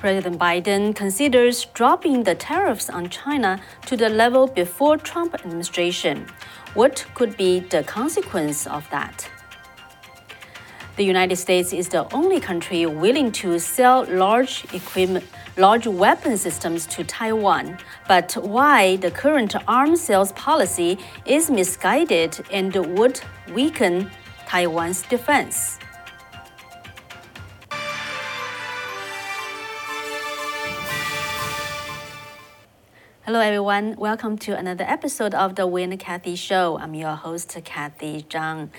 President Biden considers dropping the tariffs on China to the level before Trump administration. What could be the consequence of that? The United States is the only country willing to sell large equipment, large weapon systems to Taiwan. But why the current arms sales policy is misguided and would weaken Taiwan's defense? Hello, everyone. Welcome to another episode of the Win Kathy Show. I'm your host, Kathy Zhang.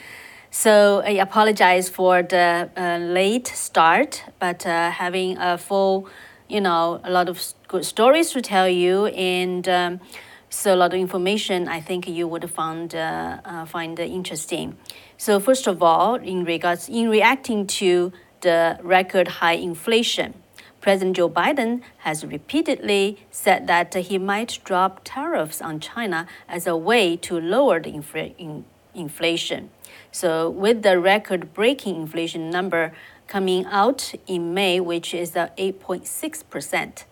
So I apologize for the uh, late start, but uh, having a full, you know, a lot of good stories to tell you, and um, so a lot of information I think you would find uh, uh find interesting. So first of all, in regards in reacting to the record high inflation. President Joe Biden has repeatedly said that he might drop tariffs on China as a way to lower the infl in inflation. So, with the record breaking inflation number coming out in May, which is 8.6%,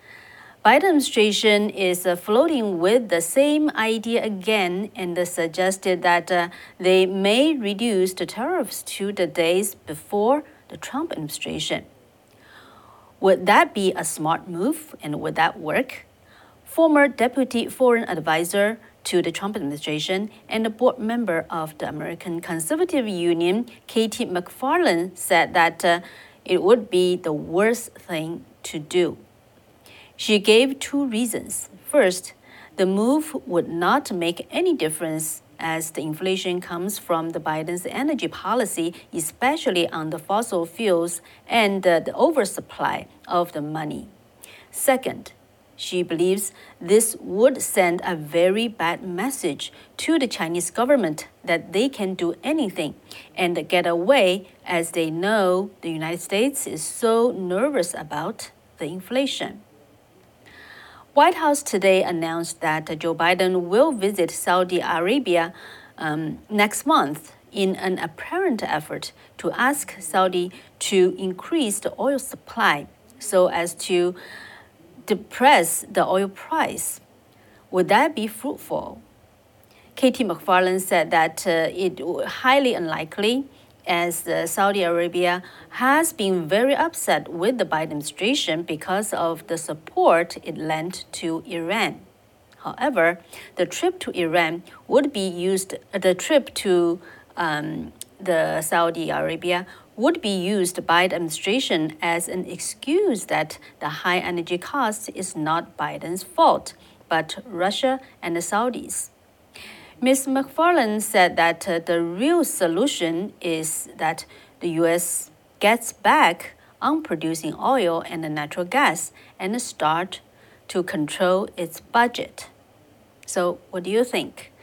Biden administration is uh, floating with the same idea again and uh, suggested that uh, they may reduce the tariffs to the days before the Trump administration. Would that be a smart move and would that work? Former Deputy Foreign Advisor to the Trump administration and a board member of the American Conservative Union, K.T. McFarland, said that uh, it would be the worst thing to do. She gave two reasons. First, the move would not make any difference as the inflation comes from the Biden's energy policy, especially on the fossil fuels and uh, the oversupply of the money. Second, she believes this would send a very bad message to the Chinese government that they can do anything and get away as they know the United States is so nervous about the inflation. White House today announced that Joe Biden will visit Saudi Arabia um, next month in an apparent effort to ask Saudi to increase the oil supply so as to depress the oil price. Would that be fruitful? K.T. McFarland said that uh, it highly unlikely as uh, Saudi Arabia has been very upset with the Biden administration because of the support it lent to Iran. However, the trip to Iran would be used, the trip to um, the Saudi Arabia would be used by the administration as an excuse that the high energy cost is not Biden's fault, but Russia and the Saudis. Ms. McFarland said that uh, the real solution is that the U.S. gets back on producing oil and natural gas and start to control its budget. So, what do you think?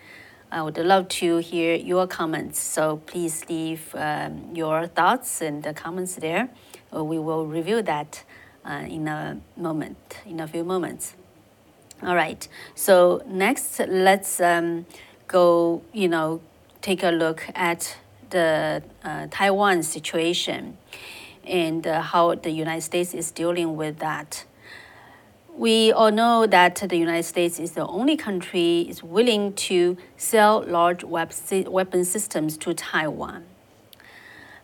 I would love to hear your comments. So, please leave um, your thoughts and the comments there. Uh, we will review that uh, in a moment, in a few moments. All right. So, next, let's um, go, you know, take a look at the uh, Taiwan situation and uh, how the United States is dealing with that. We all know that the United States is the only country is willing to sell large weapon systems to Taiwan.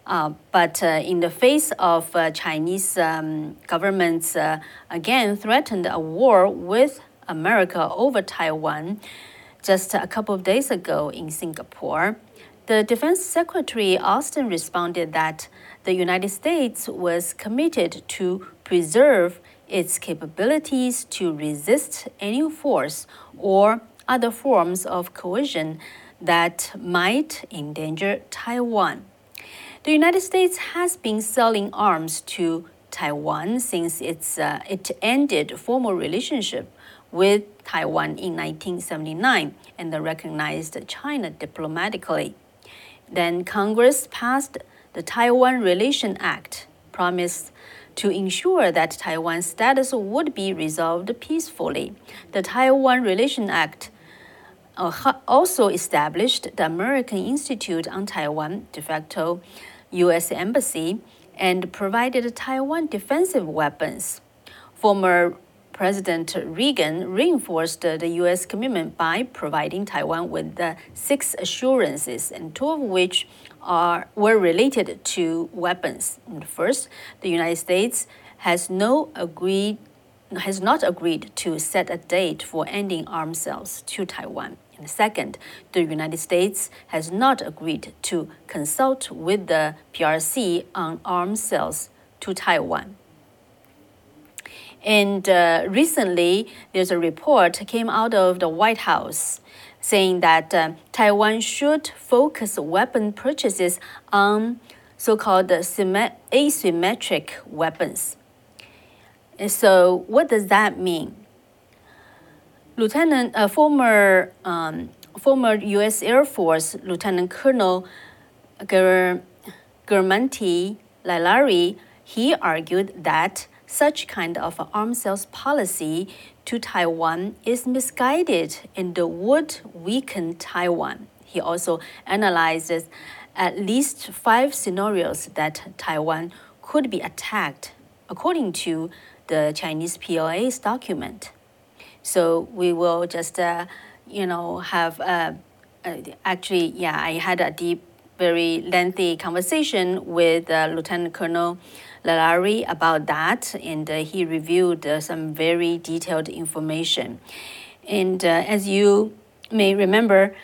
Uh, but uh, in the face of uh, Chinese um, governments uh, again threatened a war with America over Taiwan, just a couple of days ago in Singapore, the Defense Secretary Austin responded that the United States was committed to preserve its capabilities to resist any force or other forms of coercion that might endanger Taiwan. The United States has been selling arms to Taiwan since its, uh, it ended formal relationship with Taiwan in 1979 and recognized China diplomatically. Then Congress passed the Taiwan Relation Act, promised to ensure that Taiwan's status would be resolved peacefully. The Taiwan Relation Act uh, also established the American Institute on Taiwan, de facto U.S. Embassy, and provided Taiwan defensive weapons. former President Reagan reinforced the U.S. commitment by providing Taiwan with six assurances, and two of which are were related to weapons. First, the United States has no agreed has not agreed to set a date for ending arms sales to Taiwan. And second, the United States has not agreed to consult with the PRC on arms sales to Taiwan. And uh, recently, there's a report came out of the White House saying that uh, Taiwan should focus weapon purchases on so-called asymmetric weapons. And so, what does that mean? Lieutenant, uh, former um, former U.S. Air Force Lieutenant Colonel Ger, Guermantes Lailari, he argued that such kind of arms sales policy to Taiwan is misguided and would weaken Taiwan. He also analyzes at least five scenarios that Taiwan could be attacked, according to the Chinese PLA's document. So we will just, uh, you know, have uh, uh, actually, yeah, I had a deep, very lengthy conversation with uh, Lieutenant Colonel Lailari about that, and uh, he reviewed uh, some very detailed information. And uh, as you may remember,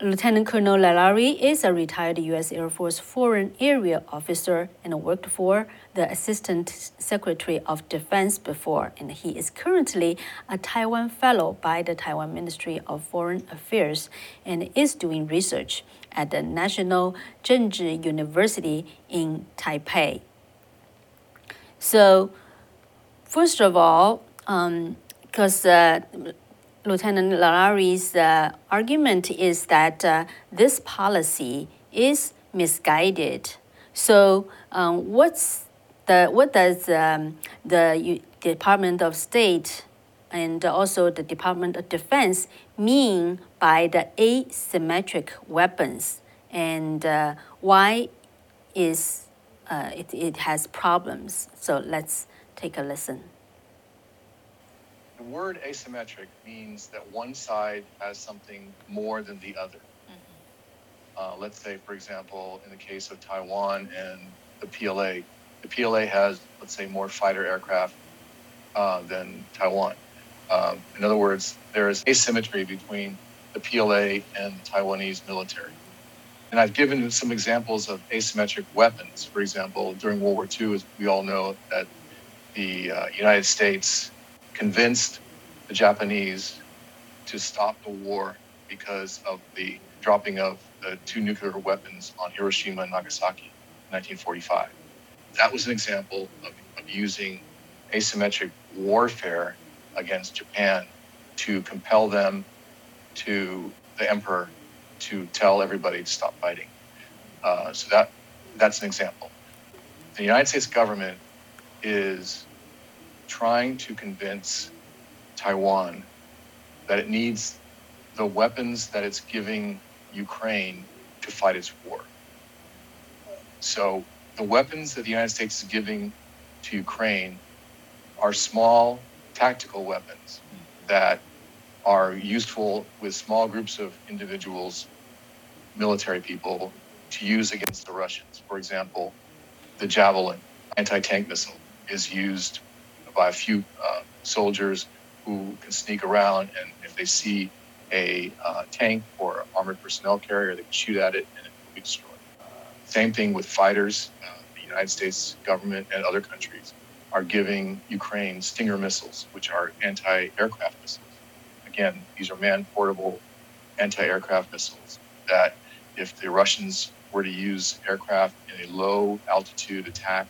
Lieutenant Colonel Lailari is a retired U.S. Air Force Foreign Area Officer and worked for the Assistant Secretary of Defense before, and he is currently a Taiwan Fellow by the Taiwan Ministry of Foreign Affairs and is doing research at the National Chengchi University in Taipei. So, first of all, because um, uh, Lieutenant Lailari's uh, argument is that uh, this policy is misguided. So, um, what's the what does um, the U Department of State and also the Department of Defense mean by the asymmetric weapons, and uh, why is uh, it, it has problems. So let's take a listen. The word asymmetric means that one side has something more than the other. Mm-hmm. Uh, let's say, for example, in the case of Taiwan and the PLA, the PLA has, let's say, more fighter aircraft uh, than Taiwan. Um, in other words, there is asymmetry between the PLA and the Taiwanese military. And I've given some examples of asymmetric weapons. For example, during World War II, as we all know, that the uh, United States convinced the Japanese to stop the war because of the dropping of the two nuclear weapons on Hiroshima and Nagasaki in 1945. That was an example of, of using asymmetric warfare against Japan to compel them to the emperor to tell everybody to stop fighting. Uh, so that that's an example. The United States government is trying to convince Taiwan that it needs the weapons that it's giving Ukraine to fight its war. So the weapons that the United States is giving to Ukraine are small tactical weapons that are useful with small groups of individuals, military people, to use against the Russians. For example, the Javelin anti tank missile is used by a few uh, soldiers who can sneak around, and if they see a uh, tank or armored personnel carrier, they can shoot at it and it will be destroyed. Same thing with fighters. Uh, the United States government and other countries are giving Ukraine Stinger missiles, which are anti aircraft missiles again, these are man portable anti aircraft missiles that, if the Russians were to use aircraft in a low altitude attack,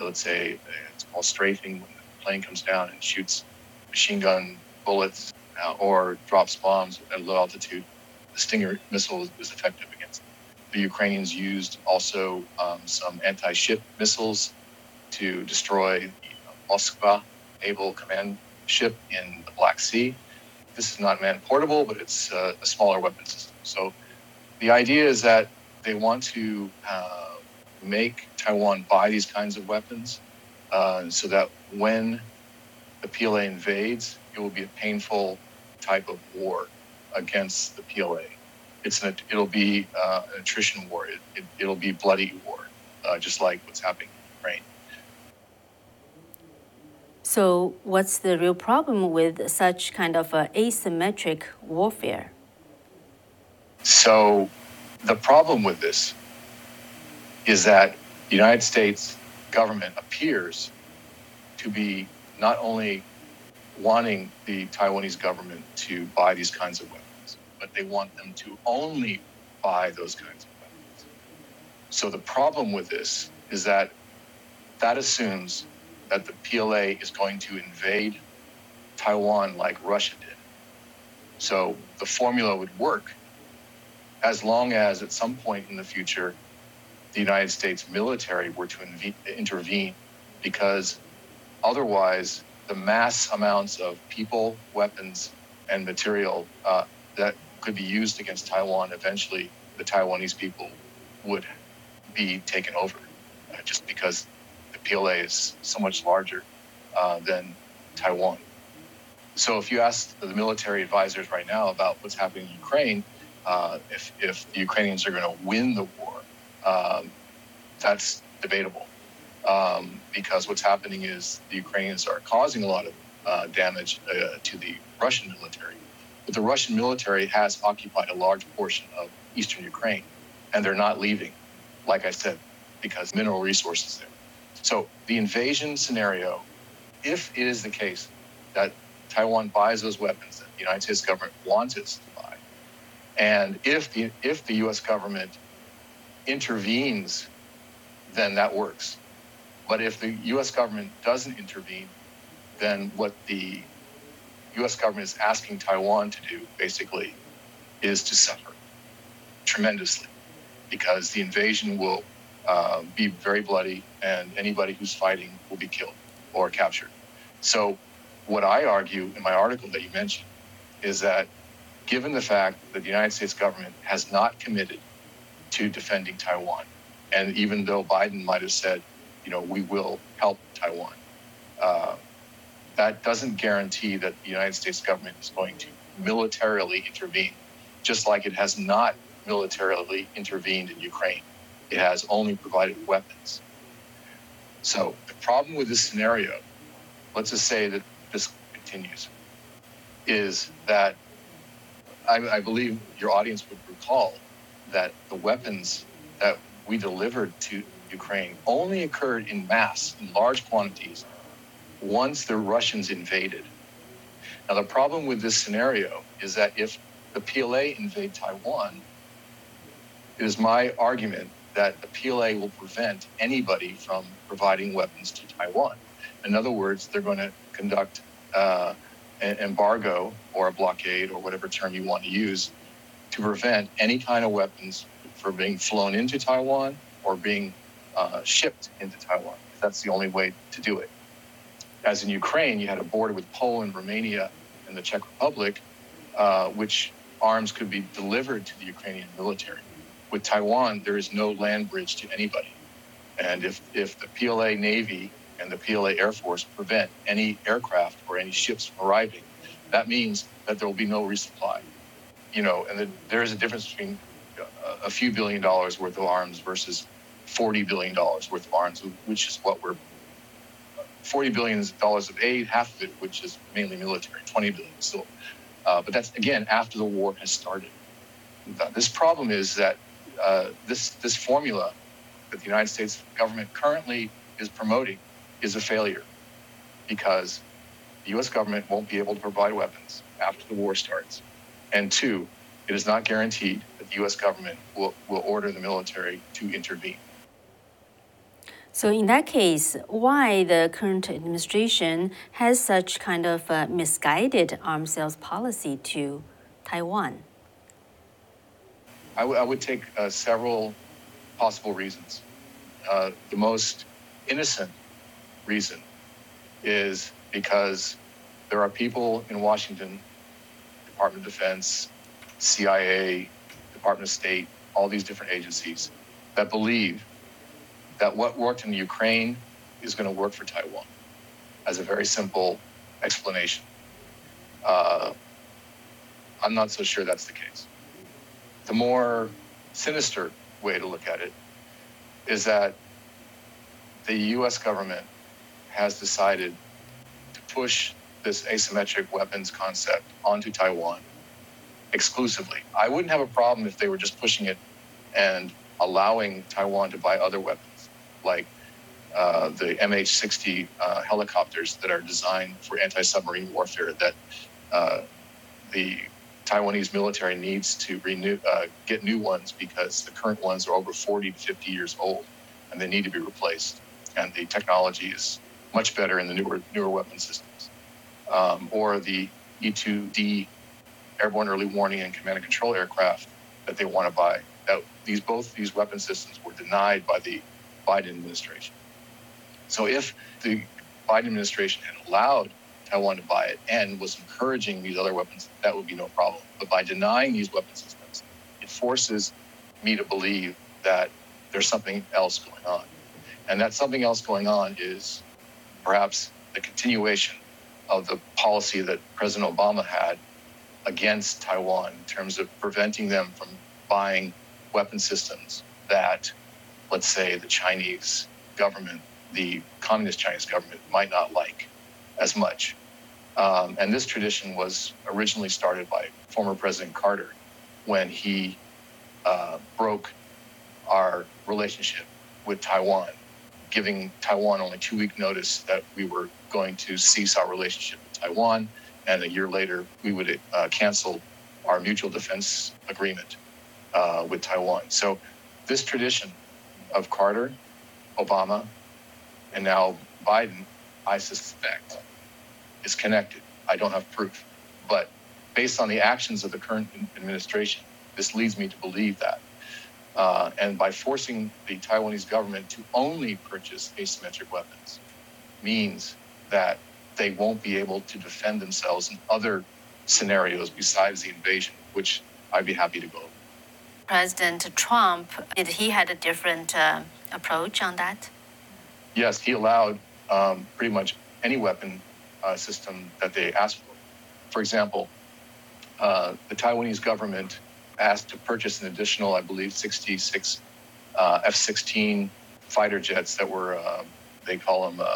let's say it's called strafing, when the plane comes down and shoots machine gun bullets uh, or drops bombs at low altitude, the Stinger missile is, is effective against them. The Ukrainians used also um, some anti ship missiles to destroy the Moskva naval command ship in the Black Sea this is not man portable, but it's uh, a smaller weapon system. So the idea is that they want to uh, make Taiwan buy these kinds of weapons uh, so that when the PLA invades, it will be a painful type of war against the PLA. It's an, it'll be uh, an attrition war. It, it, will be bloody war, uh, just like what's happening in Ukraine. So, what's the real problem with such kind of uh, asymmetric warfare? So, the problem with this is that the United States government appears to be not only wanting the Taiwanese government to buy these kinds of weapons, but they want them to only buy those kinds of weapons. So the problem with this is that that assumes that the PLA is going to invade Taiwan like Russia did. So the formula would work as long as at some point in the future the United States military were to inv- intervene because otherwise the mass amounts of people, weapons, and material uh, that could be used against Taiwan, eventually the Taiwanese people would be taken over uh, just because PLA is so much larger uh, than Taiwan. So if you ask the military advisors right now about what's happening in Ukraine, uh, if, if the Ukrainians are going to win the war, um, that's debatable um, because what's happening is the Ukrainians are causing a lot of uh, damage uh, to the Russian military. But the Russian military has occupied a large portion of eastern Ukraine, and they're not leaving, like I said, because mineral resources there. So the invasion scenario, if it is the case that Taiwan buys those weapons that the United States government wants it to buy, and if the if the U.S. government intervenes, then that works. But if the U.S. government doesn't intervene, then what the U.S. government is asking Taiwan to do, basically, is to suffer tremendously because the invasion will uh, be very bloody and anybody who's fighting will be killed or captured. So, what I argue in my article that you mentioned is that given the fact that the United States government has not committed to defending Taiwan, and even though Biden might have said, you know, we will help Taiwan, uh, that doesn't guarantee that the United States government is going to militarily intervene, just like it has not militarily intervened in Ukraine. It has only provided weapons. So the problem with this scenario, let's just say that this continues, is that I, I believe your audience would recall that the weapons that we delivered to Ukraine only occurred in mass, in large quantities, once the Russians invaded. Now, the problem with this scenario is that if the PLA invade Taiwan, it is my argument that the PLA will prevent anybody from providing weapons to Taiwan. In other words, they're going to conduct uh, an embargo or a blockade or whatever term you want to use to prevent any kind of weapons from being flown into Taiwan or being uh, shipped into Taiwan. That's the only way to do it. As in Ukraine, you had a border with Poland, Romania, and the Czech Republic, uh, which arms could be delivered to the Ukrainian military. With Taiwan, there is no land bridge to anybody. And if, if the PLA Navy and the PLA Air Force prevent any aircraft or any ships from arriving, that means that there will be no resupply. You know, and the, there is a difference between a, a few billion dollars worth of arms versus $40 billion worth of arms, which is what we're $40 billion of aid, half of it, which is mainly military, 20 billion still. Uh, but that's again after the war has started. This problem is that uh, this this formula that the United States government currently is promoting is a failure because the U.S. government won't be able to provide weapons after the war starts, and two, it is not guaranteed that the U.S. government will, will order the military to intervene. So in that case, why the current administration has such kind of a misguided arms sales policy to Taiwan? I, would take uh, several possible reasons. Uh, the most innocent reason is because there are people in Washington, Department of Defense, CIA, Department of State, all these different agencies that believe that what worked in Ukraine is going to work for Taiwan as a very simple explanation. Uh, I'm not so sure that's the case. The more sinister way to look at it is that the US government has decided to push this asymmetric weapons concept onto Taiwan exclusively. I wouldn't have a problem if they were just pushing it and allowing Taiwan to buy other weapons, like uh, the MH-60 uh, helicopters that are designed for anti-submarine warfare that uh, the Taiwanese military needs to renew, uh, get new ones because the current ones are over 40 to 50 years old and they need to be replaced. And the technology is much better in the newer newer weapon systems. Um, or the E-2D airborne early warning and command and control aircraft that they want to buy. That these both these weapon systems were denied by the Biden administration. So if the Biden administration had allowed Taiwan to buy it and was encouraging these other weapons, that would be no problem. But by denying these weapon systems, it forces me to believe that there's something else going on. And that something else going on is perhaps the continuation of the policy that President Obama had against Taiwan in terms of preventing them from buying weapon systems that, let's say, the Chinese government, the communist Chinese government, might not like as much. Um, and this tradition was originally started by former President Carter when he uh, broke our relationship with Taiwan, giving Taiwan only two week notice that we were going to cease our relationship with Taiwan. And a year later, we would uh, cancel our mutual defense agreement uh, with Taiwan. So, this tradition of Carter, Obama, and now Biden, I suspect, is connected. I don't have proof. But based on the actions of the current administration, this leads me to believe that. Uh, and by forcing the Taiwanese government to only purchase asymmetric weapons means that they won't be able to defend themselves in other scenarios besides the invasion, which I'd be happy to go. President Trump, did he had a different uh, approach on that? Yes, he allowed um, pretty much any weapon uh, system that they asked for. For example, uh, the Taiwanese government asked to purchase an additional, I believe, 66 uh, F 16 fighter jets that were, uh, they call them uh,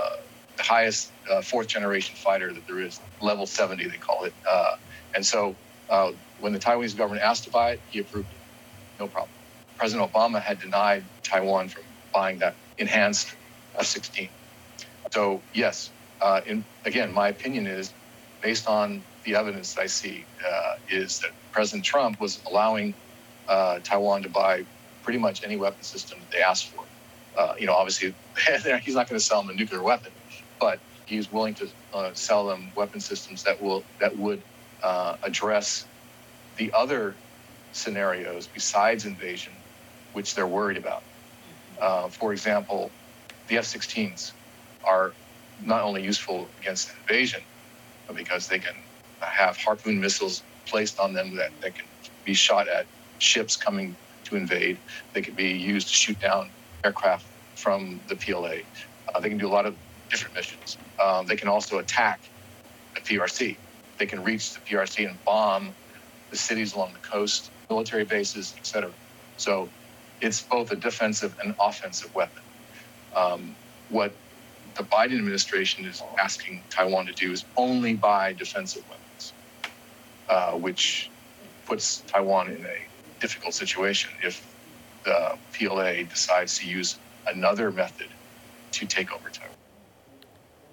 the highest fourth generation fighter that there is, level 70, they call it. And so when the Taiwanese government asked to buy it, he approved it. No problem. President Obama had denied Taiwan from buying that enhanced F 16. So, yes, in, again, my opinion is based on the evidence that I see uh, is that President Trump was allowing uh, Taiwan to buy pretty much any weapon system that they asked for. Uh, you know, obviously, he's not going to sell them a nuclear weapon, but he's willing to uh, sell them weapon systems that will that would uh, address the other scenarios besides invasion, which they're worried about. Uh, for example, the F-16s are not only useful against invasion, but because they can have harpoon missiles placed on them that, that can be shot at ships coming to invade. They can be used to shoot down aircraft from the PLA. Uh, they can do a lot of different missions. Um, they can also attack the PRC. They can reach the PRC and bomb the cities along the coast, military bases, etc. So it's both a defensive and offensive weapon. Um, what the Biden administration is asking Taiwan to do is only buy defensive weapons, uh, which puts Taiwan in a difficult situation if the PLA decides to use another method to take over Taiwan.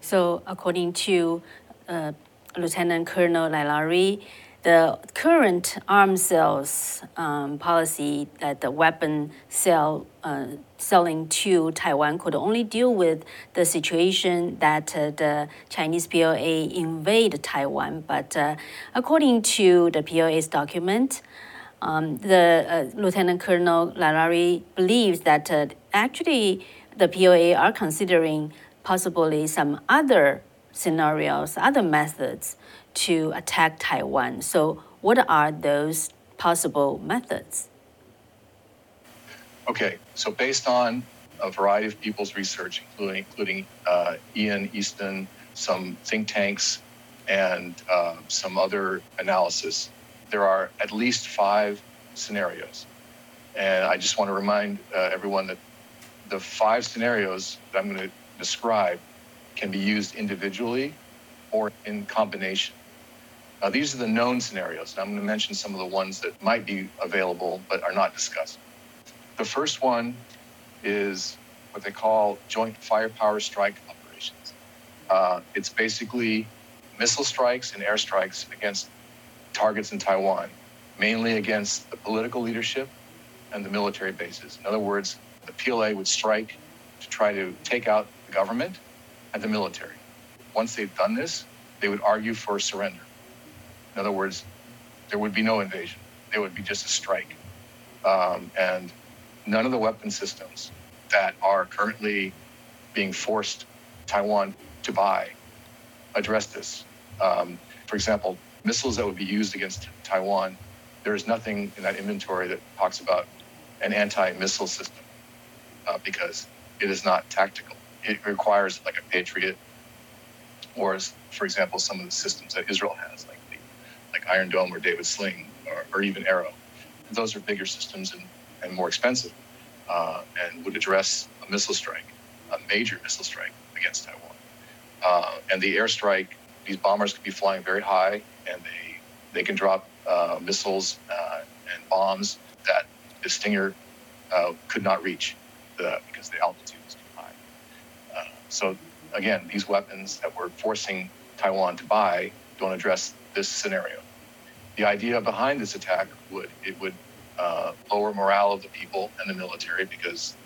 So, according to uh, Lieutenant Colonel Lailari, the current arms sales um, policy that the weapon sale uh, selling to Taiwan could only deal with the situation that uh, the Chinese PLA invade Taiwan. But uh, according to the PLA's document, um, the uh, Lieutenant Colonel Lailari believes that uh, actually the PLA are considering possibly some other scenarios, other methods to attack Taiwan. So, what are those possible methods? Okay, so based on a variety of people's research, including including uh, Ian Easton, some think tanks, and uh, some other analysis, there are at least five scenarios. And I just want to remind uh, everyone that the five scenarios that I'm going to describe can be used individually or in combination. Now, these are the known scenarios. And I'm going to mention some of the ones that might be available but are not discussed. The first one is what they call joint firepower strike operations. Uh, it's basically missile strikes and airstrikes against targets in Taiwan, mainly against the political leadership and the military bases. In other words, the PLA would strike to try to take out the government and the military. Once they've done this, they would argue for surrender. In other words, there would be no invasion. There would be just a strike. Um, and none of the weapon systems that are currently being forced Taiwan to buy address this. Um, for example, missiles that would be used against Taiwan, there is nothing in that inventory that talks about an anti-missile system uh, because it is not tactical. It requires like a Patriot, or for example, some of the systems that Israel has, Iron Dome or David Sling, or, or even Arrow. Those are bigger systems and, and more expensive, uh, and would address a missile strike, a major missile strike against Taiwan. Uh, and the airstrike, these bombers could be flying very high, and they they can drop uh, missiles uh, and bombs that the Stinger uh, could not reach the, because the altitude was too high. Uh, so again, these weapons that we're forcing Taiwan to buy don't address this scenario. The idea behind this attack would it would uh, lower morale of the people and the military because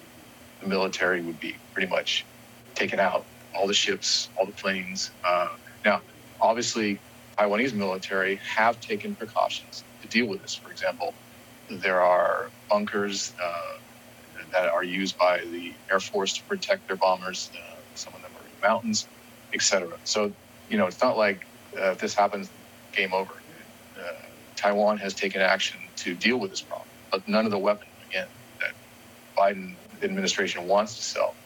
the military would be pretty much taken out, all the ships, all the planes. Uh, now, obviously, Taiwanese military have taken precautions to deal with this. For example, there are bunkers uh, that are used by the Air Force to protect their bombers. Uh, some of them are in the mountains, etc. So, you know, it's not like uh, if this happens, game over. Taiwan has taken action to deal with this problem, but none of the weapons, again, that Biden administration wants to sell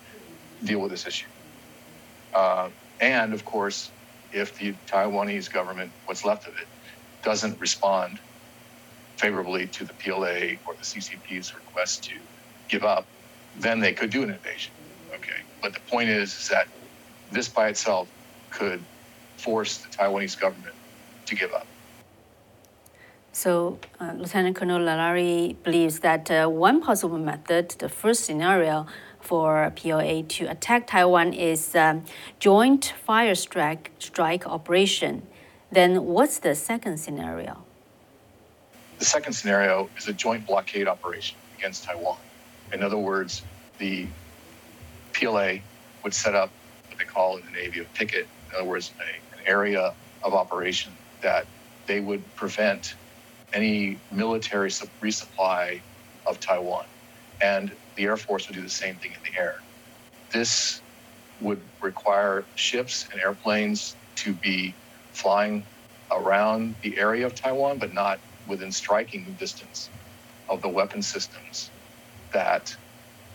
deal with this issue. Uh, and of course, if the Taiwanese government, what's left of it, doesn't respond favorably to the PLA or the CCP's request to give up, then they could do an invasion. Okay. But the point is, is that this by itself could force the Taiwanese government to give up. So, uh, Lieutenant Colonel Lailari believes that uh, one possible method, the first scenario for PLA to attack Taiwan, is um, joint fire strike, strike operation. Then, what's the second scenario? The second scenario is a joint blockade operation against Taiwan. In other words, the PLA would set up what they call in the Navy a picket, in other words, a, an area of operation that they would prevent any military resupply of Taiwan. And the Air Force would do the same thing in the air. This would require ships and airplanes to be flying around the area of Taiwan, but not within striking distance of the weapon systems that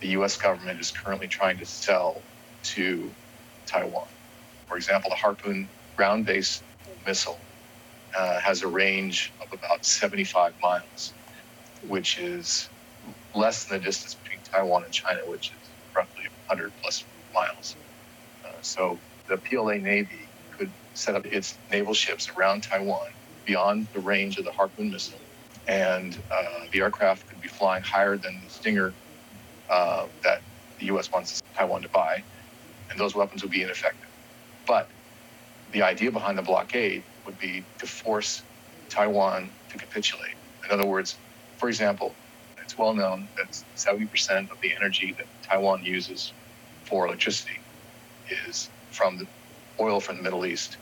the US government is currently trying to sell to Taiwan. For example, the Harpoon ground based missile uh, has a range of about 75 miles, which is less than the distance between Taiwan and China, which is roughly 100 plus miles. Uh, so the PLA Navy could set up its naval ships around Taiwan beyond the range of the Harpoon missile. And uh, the aircraft could be flying higher than the Stinger uh, that the U.S. wants Taiwan to buy, and those weapons would be ineffective. But the idea behind the blockade would be to force Taiwan to capitulate. In other words, for example, it's well known that 70% of the energy that Taiwan uses for electricity is from the oil from the Middle East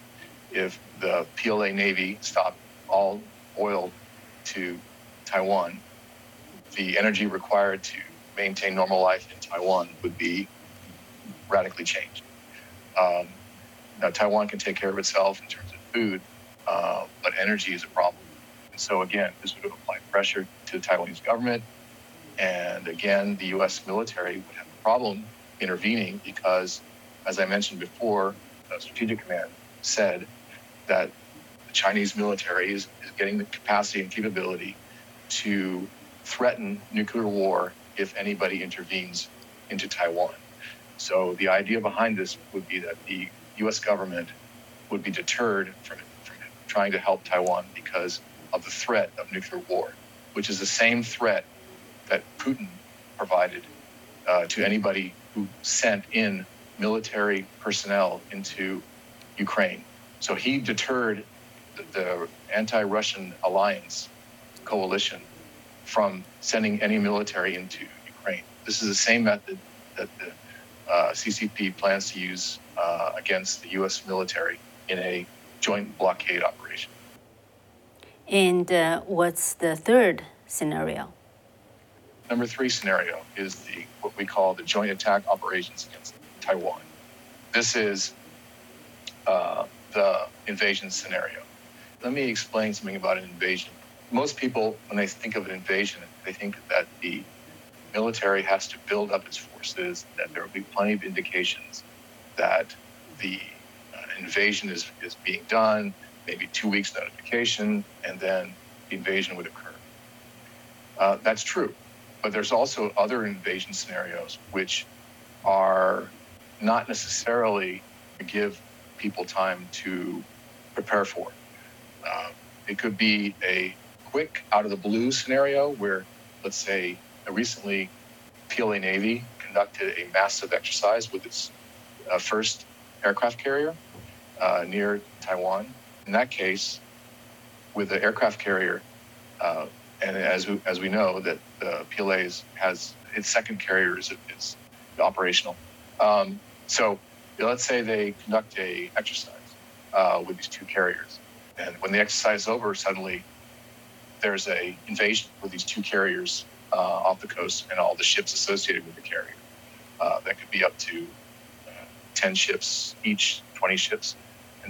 if the PLA Navy stopped all oil to Taiwan, the energy required to maintain normal life in Taiwan would be radically changed. Um, now, Taiwan can take care of itself in terms of food, uh, but energy is a problem. And so, again, this would apply pressure to the Taiwanese government. And again, the U.S. military would have a problem intervening because, as I mentioned before, Strategic Command said that the Chinese military is, is getting the capacity and capability to threaten nuclear war if anybody intervenes into Taiwan. So the idea behind this would be that the U.S. government would be deterred from, from trying to help Taiwan because of the threat of nuclear war, which is the same threat that Putin provided uh, to anybody who sent in military personnel into Ukraine. So he deterred the, the anti Russian alliance coalition from sending any military into Ukraine. This is the same method that the uh, CCP plans to use uh, against the U.S. military in a joint blockade operation. And uh, what's the third scenario? Number three scenario is the what we call the joint attack operations against Taiwan. This is uh, the invasion scenario. Let me explain something about an invasion. Most people, when they think of an invasion, they think that the military has to build up its forces, that there will be plenty of indications that the invasion is, is being done, maybe two weeks notification, and then the invasion would occur. Uh, that's true. But there's also other invasion scenarios which are not necessarily give people time to prepare for. Uh, it could be a quick, out of the blue scenario where, let's say, recently PLA Navy conducted a massive exercise with its uh, first aircraft carrier uh, near Taiwan. In that case, with the aircraft carrier, uh, and as we, as we know that the PLA's has its second carrier is, is operational. Um, so let's say they conduct a exercise uh, with these two carriers, and when the exercise is over, suddenly there's a invasion with these two carriers uh, off the coast and all the ships associated with the carrier. Uh, that could be up to uh, 10 ships each, 20 ships.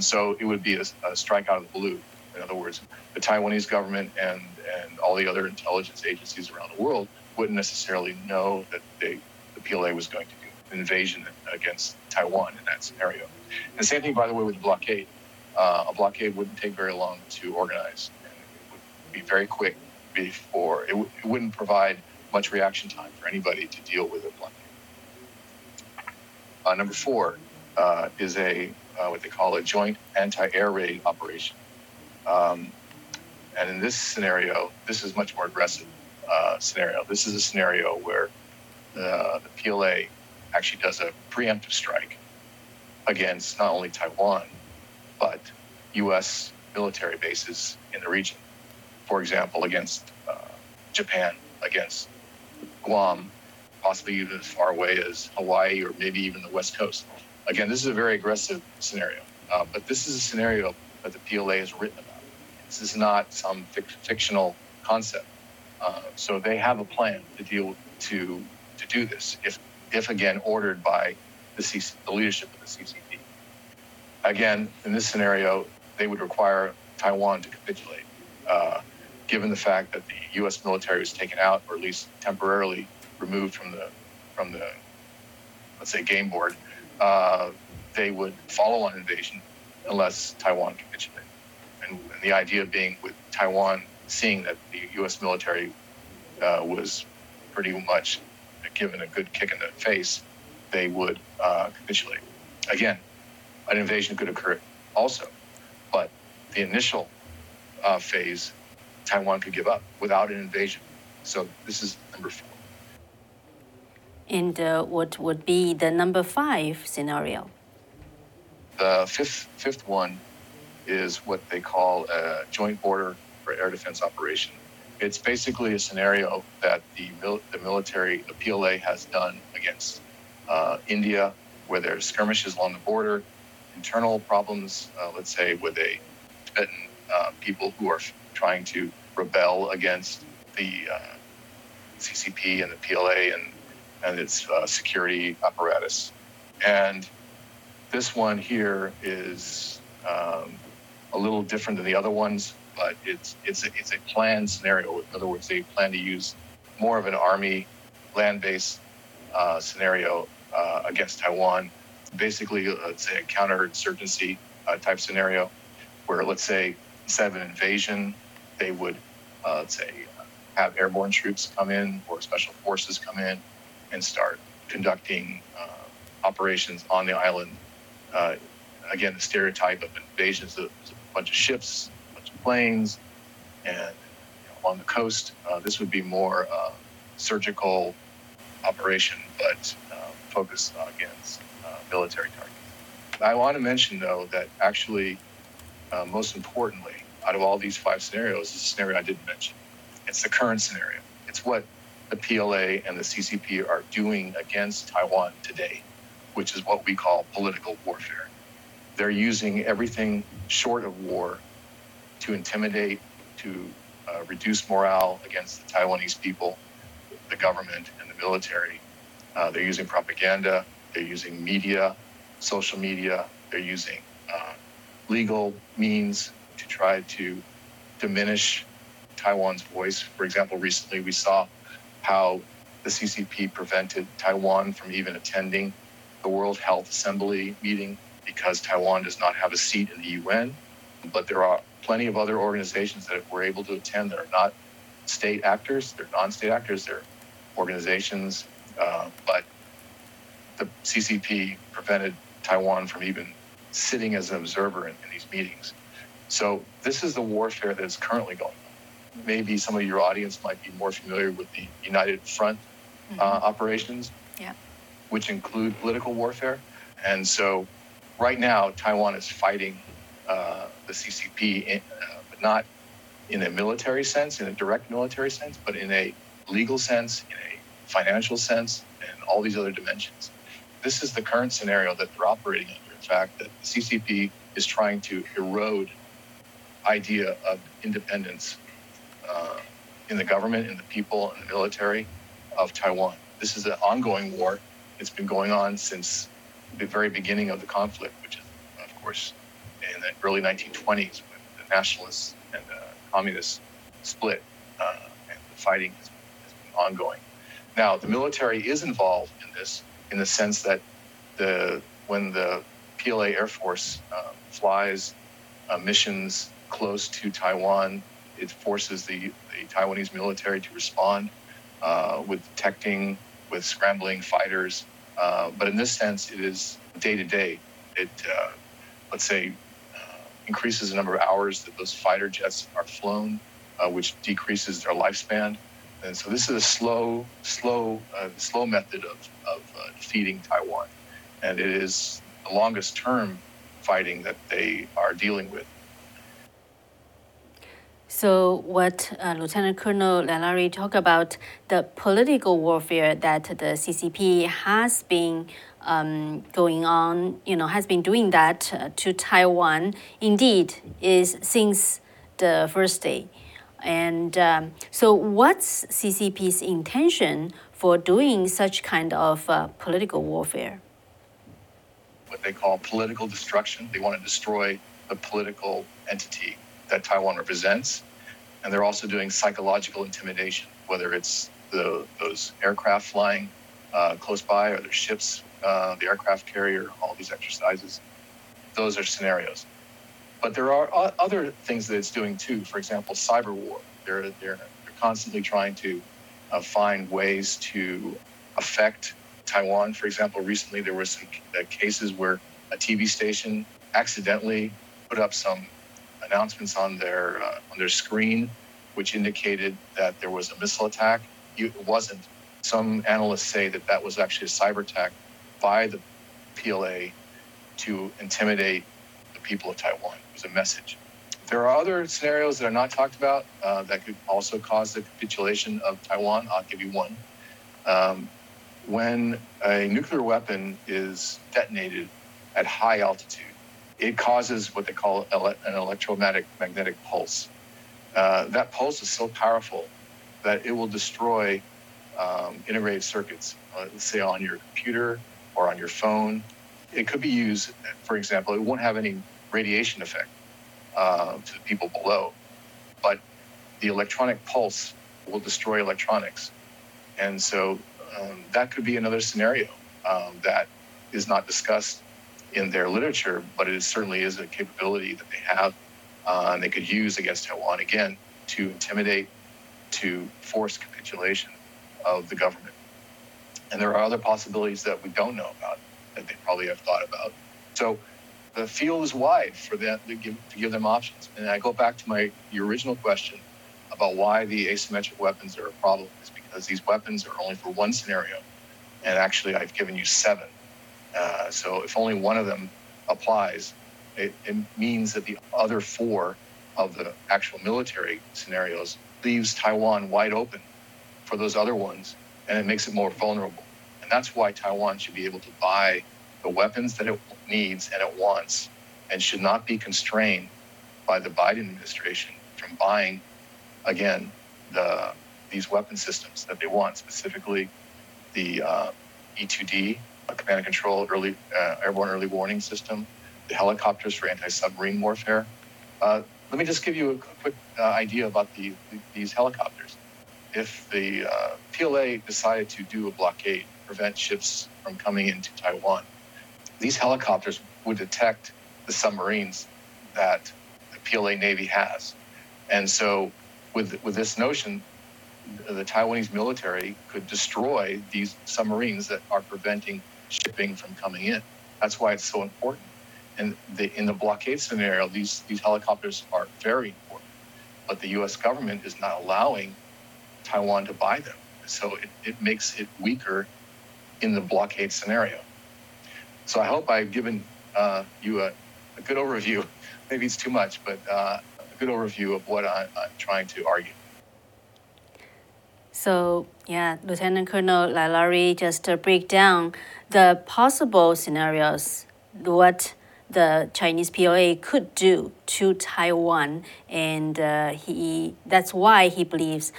And so it would be a, a strike out of the blue. In other words, the Taiwanese government and, and all the other intelligence agencies around the world wouldn't necessarily know that they, the PLA was going to do an invasion against Taiwan in that scenario. And the same thing, by the way, with the blockade. Uh, a blockade wouldn't take very long to organize. And it would be very quick before. It, w- it wouldn't provide much reaction time for anybody to deal with a blockade. Uh, number four uh, is a uh, what they call a joint anti-air raid operation. Um, and in this scenario, this is much more aggressive uh, scenario. This is a scenario where the, the PLA actually does a preemptive strike against not only Taiwan, but U.S. military bases in the region. For example, against uh, Japan, against Guam, possibly even as far away as Hawaii or maybe even the West Coast. Again, this is a very aggressive scenario, uh, but this is a scenario that the PLA has written about. This is not some fic- fictional concept. Uh, so they have a plan to deal to to do this if if again ordered by the, CC, the leadership of the CCP. Again, in this scenario, they would require Taiwan to capitulate, uh, given the fact that the U.S. military was taken out, or at least temporarily removed from the from the let's say game board. Uh, they would follow on invasion unless Taiwan capitulated. And, and, the idea being with Taiwan seeing that the U.S. military uh, was pretty much given a good kick in the face, they would uh, capitulate. Again, an invasion could occur also, but the initial uh, phase, Taiwan could give up without an invasion. So this is number four. And uh, what would be the number five scenario? The fifth fifth one is what they call a joint border for air defense operation. It's basically a scenario that the, mil- the military, the PLA, has done against uh, India, where there's skirmishes along the border, internal problems, uh, let's say, with a Tibetan uh, people who are trying to rebel against the uh, CCP and the PLA and, and its uh, security apparatus. And this one here is um, a little different than the other ones but it's it's a, it's a planned scenario. In other words, they plan to use more of an army land-based uh, scenario uh, against Taiwan. Basically, let's say a counterinsurgency uh, type scenario, where let's say instead of an invasion, they would, uh, let's say, have airborne troops come in or special forces come in and start conducting uh, operations on the island. Uh, again, the stereotype of invasions of a, bunch of ships, a bunch of planes, and you know, along the coast. Uh, this would be more uh, surgical operation, but uh, focused against military targets. I want to mention, though, that actually, most importantly, out of all these five scenarios, is a scenario I didn't mention. It's the current scenario. It's what the PLA and the CCP are doing against Taiwan today, which is what we call political warfare. They're using everything short of war to intimidate, to uh, reduce morale against the Taiwanese people, the government, and the military. Uh, they're using propaganda, they're using media, social media, they're using uh, legal means to try to diminish Taiwan's voice. For example, recently we saw how the CCP prevented Taiwan from even attending the World Health Assembly meeting because Taiwan does not have a seat in the UN. But there are plenty of other organizations that were able to attend that are not state actors, they're non state actors, they're organizations. Uh, but the CCP prevented Taiwan from even sitting as an observer in, in these meetings. So this is the warfare that is currently going. Maybe some of your audience might be more familiar with the United Front mm-hmm. uh, operations, yeah. which include political warfare. And so right now, Taiwan is fighting uh, the CCP, in, uh, but not in a military sense, in a direct military sense, but in a legal sense, in a financial sense, and all these other dimensions. This is the current scenario that they're operating under. In fact, that the CCP is trying to erode idea of independence uh, in the government, in the people, in the military of Taiwan. This is an ongoing war. It's been going on since the very beginning of the conflict, which is, of course, in the early 1920s when the nationalists and the communists split uh, and the fighting has, has been ongoing. Now, the military is involved in this in the sense that the when the PLA Air Force uh, flies uh, missions close to Taiwan. It forces the, the Taiwanese military to respond uh, with detecting, with scrambling fighters. Uh, but in this sense, it is day to day. It, uh, let's say, uh, increases the number of hours that those fighter jets are flown, uh, which decreases their lifespan. And so this is a slow, slow, uh, slow method of, of defeating Taiwan. And it is the longest term fighting that they are dealing with. So, what uh, Lieutenant Colonel Lailari talked about the political warfare that the CCP has been um, going on, you know, has been doing that uh, to Taiwan. Indeed, is since the first day. And um, so, what's CCP's intention for doing such kind of uh, political warfare? What they call political destruction. They want to destroy the political entity that Taiwan represents. And they're also doing psychological intimidation, whether it's the, those aircraft flying uh, close by or their ships, uh, the aircraft carrier, all these exercises. Those are scenarios. But there are other things that it's doing too. For example, cyber war. They're, they're, they're constantly trying to uh, find ways to affect Taiwan. For example, recently there were some uh, cases where a TV station accidentally put up some announcements on their uh, on their screen, which indicated that there was a missile attack. It wasn't. Some analysts say that that was actually a cyber attack by the PLA to intimidate the people of Taiwan. It was a message. There are other scenarios that are not talked about uh, that could also cause the capitulation of Taiwan. I'll give you one. Um, when a nuclear weapon is detonated at high altitude, it causes what they call an electromagnetic magnetic pulse. Uh, that pulse is so powerful that it will destroy um, integrated circuits, uh, say on your computer or on your phone. It could be used, for example, it won't have any radiation effect uh, to the people below, but the electronic pulse will destroy electronics. And so um, that could be another scenario um, that is not discussed in their literature, but it certainly is a capability that they have uh, and they could use against Taiwan again to intimidate, to force capitulation of the government. And there are other possibilities that we don't know about that they probably have thought about. So the field is wide for them to give, to give them options. And I go back to my your original question about why the asymmetric weapons are a problem is because these weapons are only for one scenario, and actually I've given you seven. Uh, so if only one of them applies, it, it means that the other four of the actual military scenarios leaves Taiwan wide open for those other ones, and it makes it more vulnerable. And that's why Taiwan should be able to buy the weapons that it needs and it wants, and should not be constrained by the Biden administration from buying, again, the these weapon systems that they want, specifically the uh, E2D, command and control early uh, airborne early warning system, the helicopters for anti-submarine warfare. Uh, let me just give you a quick uh, idea about the, these helicopters. If the uh, PLA decided to do a blockade, prevent ships from coming into Taiwan, these helicopters would detect the submarines that the PLA Navy has. And so, with, with this notion, the Taiwanese military could destroy these submarines that are preventing shipping from coming in. That's why it's so important. And the, in the blockade scenario, these, these helicopters are very important. But the US government is not allowing Taiwan to buy them. So it, it makes it weaker in the blockade scenario. So I hope I've given uh, you a, a, good overview. Maybe it's too much, but uh, a good overview of what I, I'm trying to argue. So, yeah, Lieutenant Colonel Lailari just uh, break down the possible scenarios, what the Chinese PLA could do to Taiwan, and uh, he that's why he believes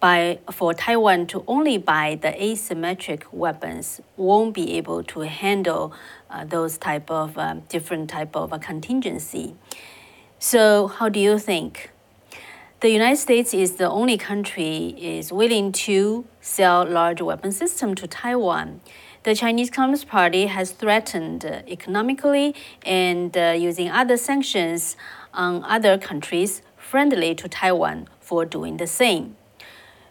by for Taiwan to only buy the asymmetric weapons won't be able to handle uh, those type of um, different type of contingency. So how do you think? The United States is the only country is willing to sell large weapon system to Taiwan the Chinese Communist Party has threatened uh, economically and uh, using other sanctions on other countries friendly to Taiwan for doing the same.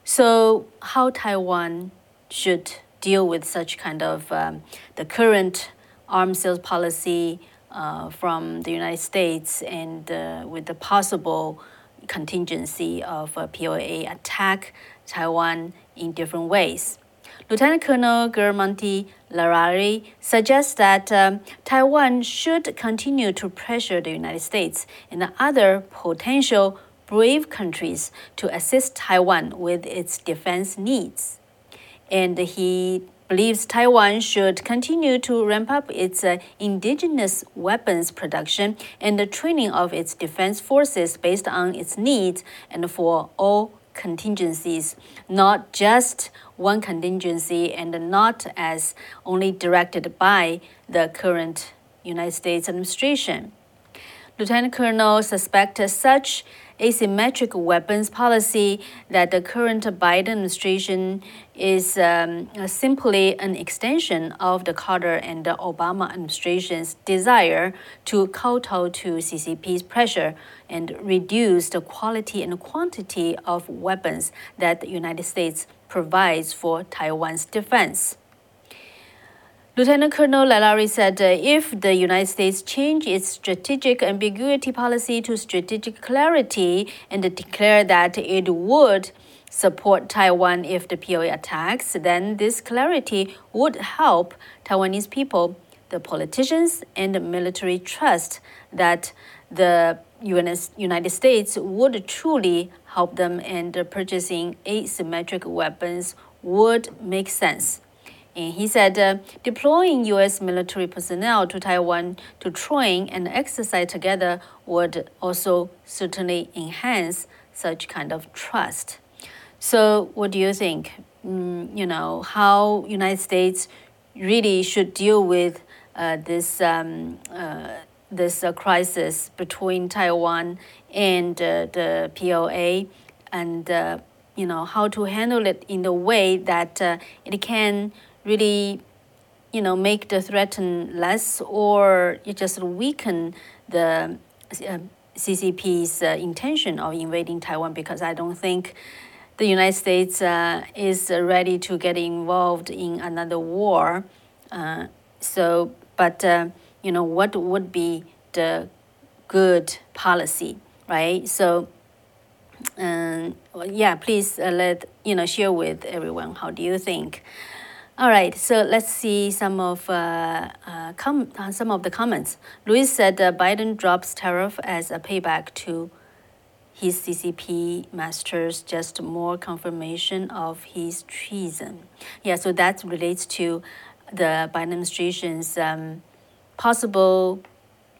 So, how Taiwan should deal with such kind of um, the current arms sales policy uh, from the United States and uh, with the possible contingency of a PLA attack Taiwan in different ways. Lieutenant Colonel Guermantes Lailari suggests that um, Taiwan should continue to pressure the United States and other potential brave countries to assist Taiwan with its defense needs. And he believes Taiwan should continue to ramp up its uh, indigenous weapons production and the training of its defense forces based on its needs and for all contingencies, not just one contingency and not as only directed by the current United States administration. Lieutenant Colonel suspects such asymmetric weapons policy that the current Biden administration is um, simply an extension of the Carter and the Obama administration's desire to kowtow to CCP's pressure and reduce the quality and quantity of weapons that the United States provides for Taiwan's defense. Lieutenant Colonel Lailari said uh, if the United States change its strategic ambiguity policy to strategic clarity and declare that it would support Taiwan if the PLA attacks, then this clarity would help Taiwanese people, the politicians, and the military trust that the United States would truly help them and purchasing asymmetric weapons would make sense. And he said uh, deploying U.S. military personnel to Taiwan to train and exercise together would also certainly enhance such kind of trust. So, what do you think? Mm, you know how United States really should deal with uh, this um, uh, this uh, crisis between Taiwan and uh, the PLA, and uh, you know how to handle it in a way that it can really, you know, make the threat less, or you just weaken the uh, CCP's uh, intention of invading Taiwan because I don't think the United States uh, is ready to get involved in another war. Uh, so, but uh, you know, what would be the good policy, right? So, um, yeah, please uh, let you know share with everyone. How do you think? All right, so let's see some of uh, uh, com- uh, some of the comments. Luis said Biden drops tariff as a payback to his CCP masters, just more confirmation of his treason. Yeah, so that relates to the Biden administration's um, possible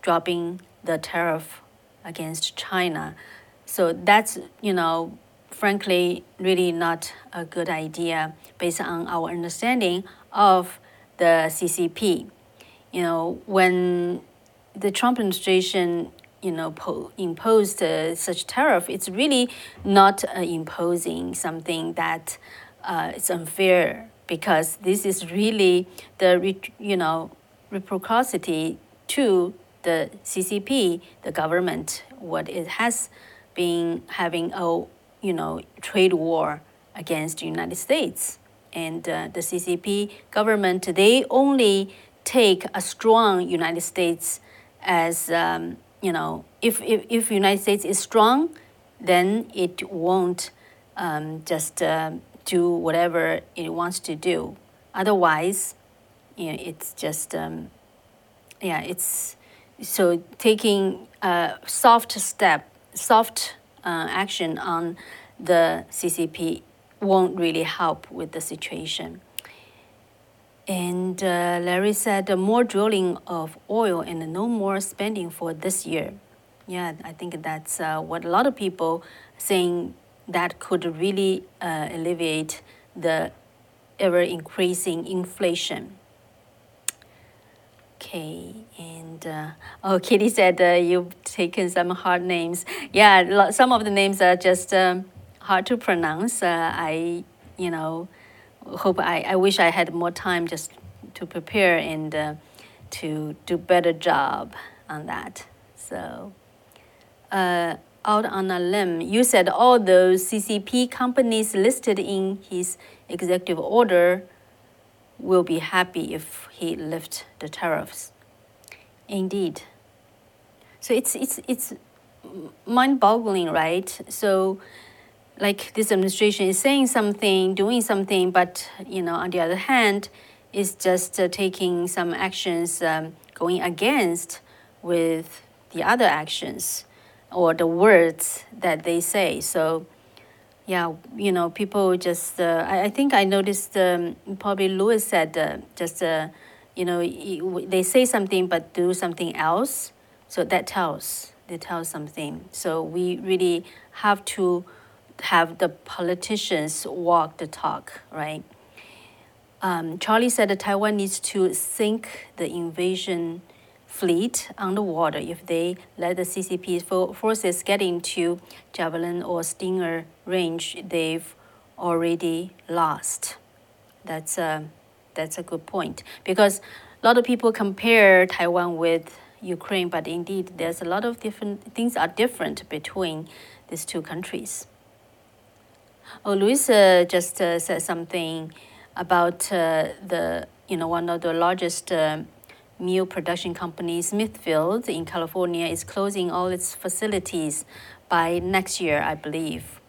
dropping the tariff against China. So that's you know frankly really not a good idea based on our understanding of the CCP. You know, when the Trump administration you know po- imposed uh, such tariff, it's really not uh, imposing something that uh, is unfair because this is really the re- you know reciprocity to the CCP, the government, what it has been having a you know, trade war against the United States. And uh, the CCP government, they only take a strong United States as, um, you know, if, if, if United States is strong, then it won't um, just uh, do whatever it wants to do. Otherwise, you know, it's just, um, yeah, it's so taking a soft step, soft uh, action on the CCP won't really help with the situation. And uh, Larry said more drilling of oil and no more spending for this year. Yeah, I think that's uh, what a lot of people saying that could really uh, alleviate the ever increasing inflation. Okay, and uh, oh, Kitty said uh, you've taken some hard names. Yeah, some of the names are just um, hard to pronounce. Uh, I, you know, hope I, I wish I had more time just to prepare and uh, to do better job on that. So, uh, out on a limb, you said all those CCP companies listed in his executive order will be happy if he lifts the tariffs. Indeed. So it's it's it's mind-boggling, right? So like this administration is saying something, doing something, but you know, on the other hand, is just uh, taking some actions um, going against with the other actions or the words that they say. So yeah, you know, people just, uh, I, I think I noticed um, probably Lewis said uh, just, uh, you know, they say something but do something else. So that tells, they tell something. So we really have to have the politicians walk the talk, right? Um, Charlie said that Taiwan needs to sink the invasion fleet underwater if they let the CCP forces get into Javelin or Stinger range, they've already lost. That's a, that's a good point because a lot of people compare Taiwan with Ukraine, but indeed there's a lot of different things are different between these two countries. Oh, Luisa just uh, said something about uh, the you know one of the largest uh, meal production company, Smithfield in California, is closing all its facilities by next year, I believe.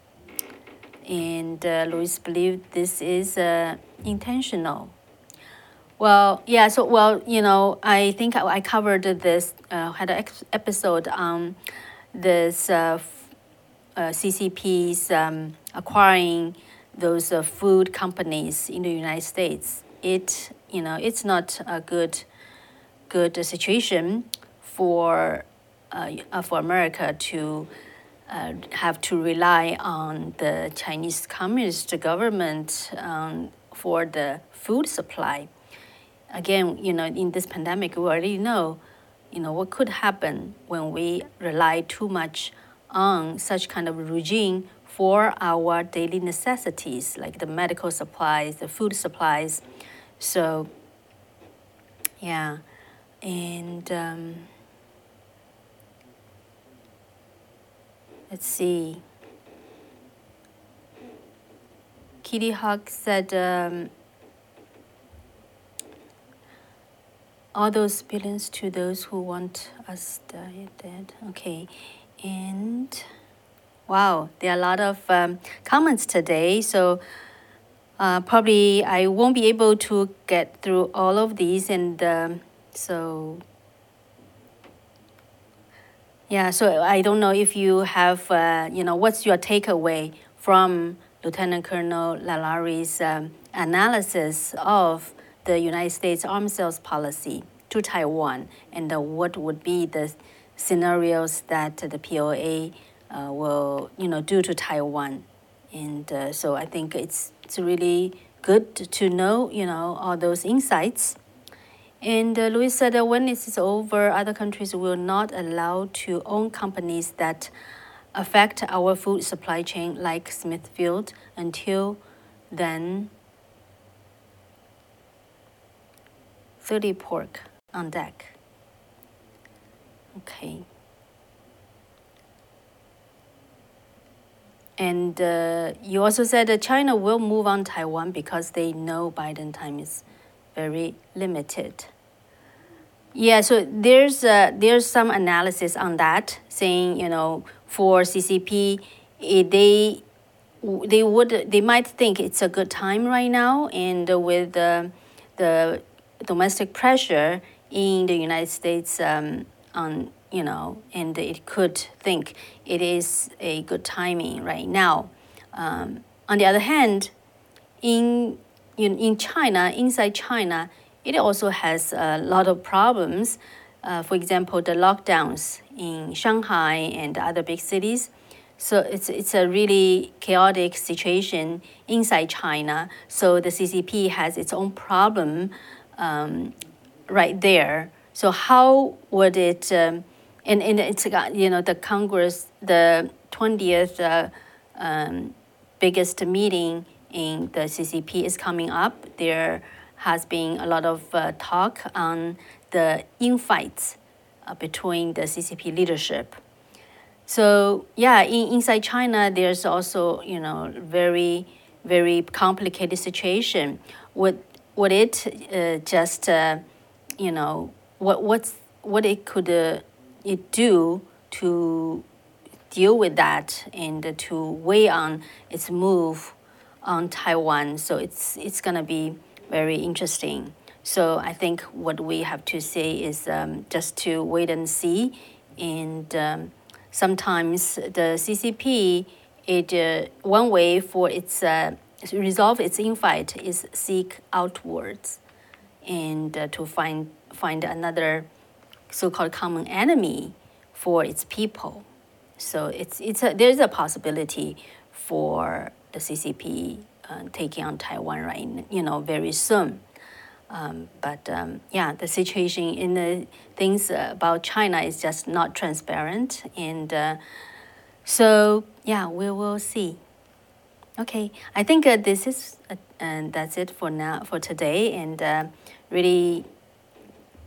And uh, Luis believed this is uh, intentional. Well, yeah, so, well, you know, I think I, I covered this, uh, had an episode on this uh, uh, CCP's um, acquiring those uh, food companies in the United States. It, you know, it's not a good good situation for uh, uh, for America to uh, have to rely on the Chinese Communist government um, for the food supply. Again, you know, in this pandemic, we already know, you know, what could happen when we rely too much on such kind of regime for our daily necessities, like the medical supplies, the food supplies. So, yeah and um, let's see. Kitty Hawk said, um, all those billions to those who want us dead. Okay, and wow, there are a lot of um, comments today. So uh, probably I won't be able to get through all of these, and um, so yeah. So I don't know if you have, uh, you know, what's your takeaway from Lieutenant Colonel Lailari's um, analysis of the United States arms sales policy to Taiwan, and uh, what would be the scenarios that the PLA uh, will, you know, do to Taiwan. And uh, so I think it's it's really good to know, you know, all those insights. And uh, Louis said that when this is over, other countries will not allow to own companies that affect our food supply chain like Smithfield until then 30 pork on deck. Okay. And uh, you also said that China will move on Taiwan because they know Biden time is very limited. Yeah, so there's uh, there's some analysis on that saying you know for CCP, they they would they might think it's a good time right now, and with the the domestic pressure in the United States um, on you know, and it could think it is a good timing right now. Um, on the other hand, in, in in China, inside China, it also has a lot of problems. Uh, for example, the lockdowns in Shanghai and other big cities. So it's, it's a really chaotic situation inside China. So the CCP has its own problem um, right there. So how would it, um, and, and it's got, you know, the Congress, the 20th uh, um, biggest meeting in the CCP is coming up. There has been a lot of uh, talk on the infights uh, between the CCP leadership. So yeah, in, inside China, there's also you know very very complicated situation. Would would it uh, just uh, you know what what's what it could uh, it do to deal with that and to weigh on its move on Taiwan? So it's it's gonna be very interesting. So I think what we have to say is um, just to wait and see. And um, sometimes the CCP, it uh, one way for its uh, resolve its infight is seek outwards, and uh, to find find another so-called common enemy for its people. So it's it's a, there's a possibility for the CCP uh, taking on Taiwan right you know very soon. Um, but um, yeah, the situation in the things about China is just not transparent, and uh, so yeah, we will see. Okay, I think uh, this is uh, and that's it for now for today, and uh, really,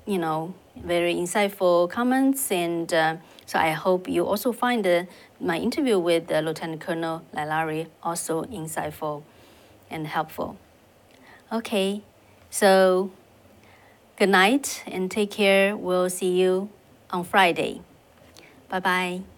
you know, very insightful comments, and uh, so I hope you also find my interview with Lieutenant Colonel Lailari also insightful and helpful. Okay. So, good night and take care. We'll see you on Friday. Bye bye.